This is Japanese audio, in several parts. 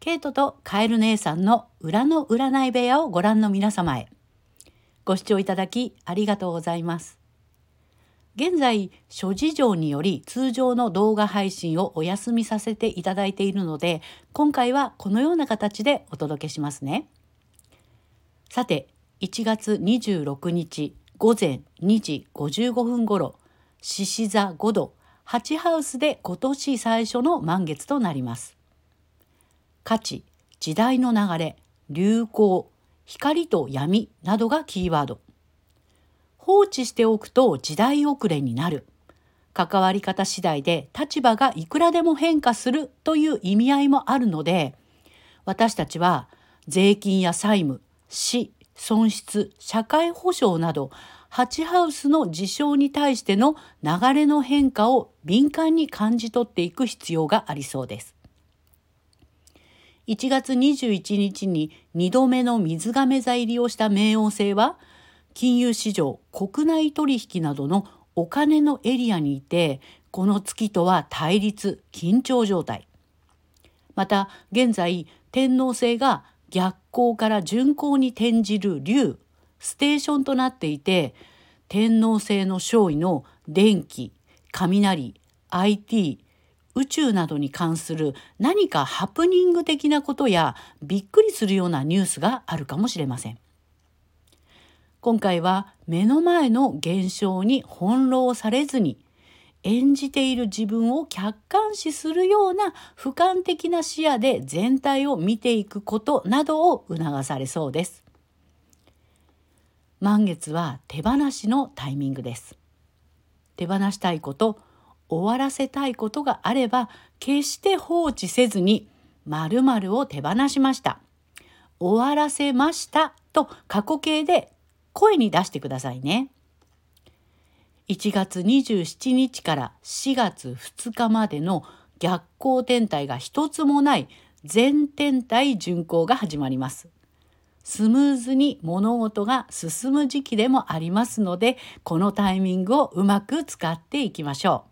ケイトとカエル姉さんの裏の占い部屋をご覧の皆様へ。ご視聴いただきありがとうございます。現在、諸事情により通常の動画配信をお休みさせていただいているので、今回はこのような形でお届けしますね。さて、1月26日午前2時55分頃、獅子座5度、8ハウスで今年最初の満月となります。価値、時代の流れ、流行、光と闇などがキーワード。放置しておくと時代遅れになる。関わり方次第で立場がいくらでも変化するという意味合いもあるので、私たちは税金や債務、死、損失、社会保障など、ハチハウスの事象に対しての流れの変化を敏感に感じ取っていく必要がありそうです。1月21日に2度目の水亀座入りをした冥王星は金融市場国内取引などのお金のエリアにいてこの月とは対立緊張状態。また現在天王星が逆行から順行に転じる竜ステーションとなっていて天王星の勝位の電気雷 IT 宇宙などに関する何かハプニング的なことやびっくりするようなニュースがあるかもしれません。今回は目の前の現象に翻弄されずに演じている自分を客観視するような俯瞰的な視野で全体を見ていくことなどを促されそうです。満月は手放しのタイミングです。手放したいこと終わらせたいことがあれば決して放置せずに〇〇を手放しました。終わらせましたと過去形で声に出してくださいね。1月27日から4月2日までの逆行天体が一つもない全天体巡行が始まります。スムーズに物事が進む時期でもありますのでこのタイミングをうまく使っていきましょう。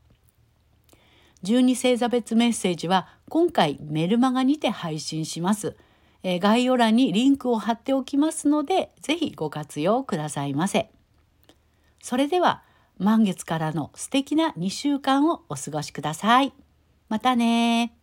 12星座別メッセージは今回メルマガにて配信します。え概要欄にリンクを貼っておきますので、ぜひご活用くださいませ。それでは満月からの素敵な2週間をお過ごしください。またね